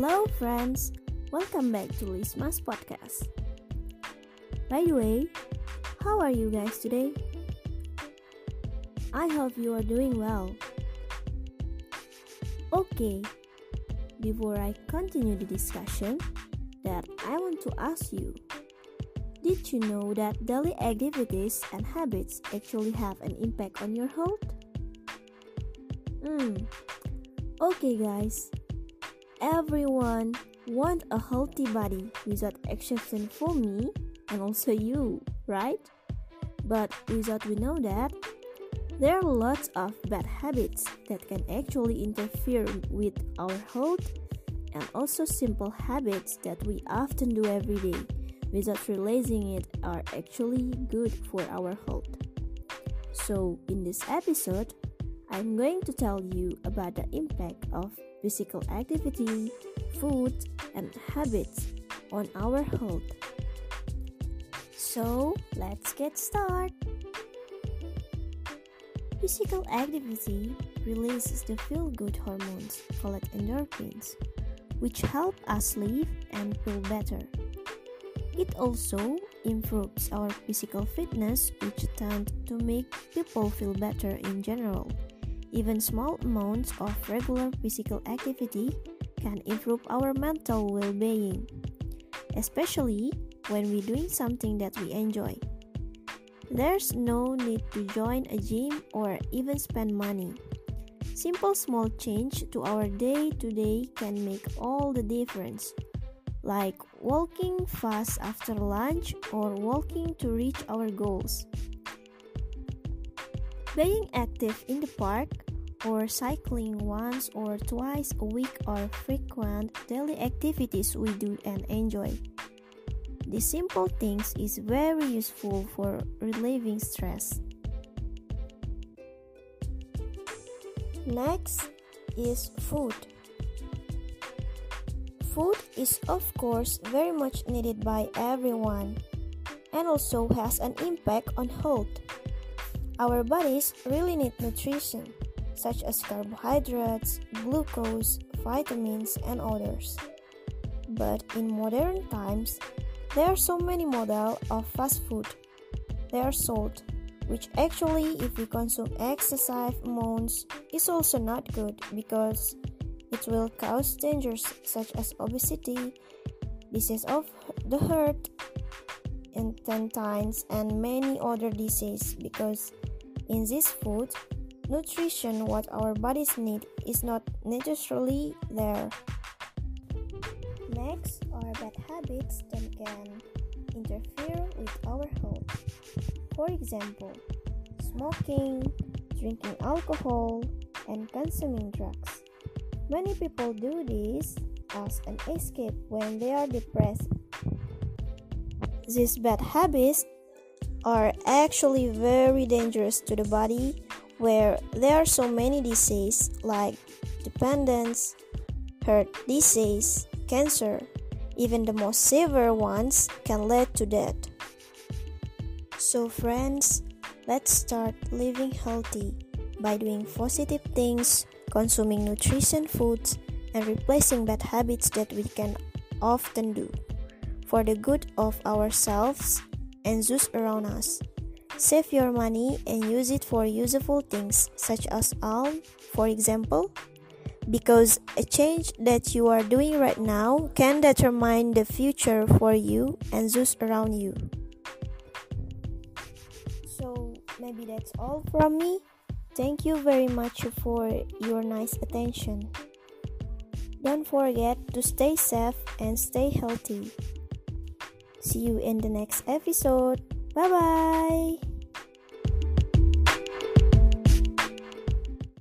Hello, friends. Welcome back to Lisma's podcast. By the way, how are you guys today? I hope you are doing well. Okay, before I continue the discussion, that I want to ask you Did you know that daily activities and habits actually have an impact on your health? Hmm. Okay, guys. Everyone want a healthy body without exception for me and also you, right? But without we know that there are lots of bad habits that can actually interfere with our health and also simple habits that we often do every day without realizing it are actually good for our health. So, in this episode, I'm going to tell you about the impact of physical activity, food, and habits on our health. So, let's get started. Physical activity releases the feel good hormones called endorphins, which help us live and feel better. It also improves our physical fitness, which tend to make people feel better in general. Even small amounts of regular physical activity can improve our mental well being, especially when we're doing something that we enjoy. There's no need to join a gym or even spend money. Simple small change to our day to day can make all the difference, like walking fast after lunch or walking to reach our goals. Being active in the park or cycling once or twice a week are frequent daily activities we do and enjoy. These simple things is very useful for relieving stress. Next is food. Food is of course very much needed by everyone and also has an impact on health. Our bodies really need nutrition, such as carbohydrates, glucose, vitamins, and others. But in modern times, there are so many models of fast food. They are sold, which actually, if we consume excessive amounts, is also not good because it will cause dangers such as obesity, disease of the heart, intestines, and many other diseases because in this food, nutrition what our bodies need is not necessarily there. Next are bad habits that can interfere with our health. For example, smoking, drinking alcohol, and consuming drugs. Many people do this as an escape when they are depressed. These bad habits are actually very dangerous to the body where there are so many diseases like dependence, heart disease, cancer, even the most severe ones can lead to death. So friends, let's start living healthy by doing positive things, consuming nutrition foods, and replacing bad habits that we can often do for the good of ourselves and those around us. Save your money and use it for useful things such as alm, for example, because a change that you are doing right now can determine the future for you and those around you. So, maybe that's all from me. Thank you very much for your nice attention. Don't forget to stay safe and stay healthy. See you in the next episode. Bye bye.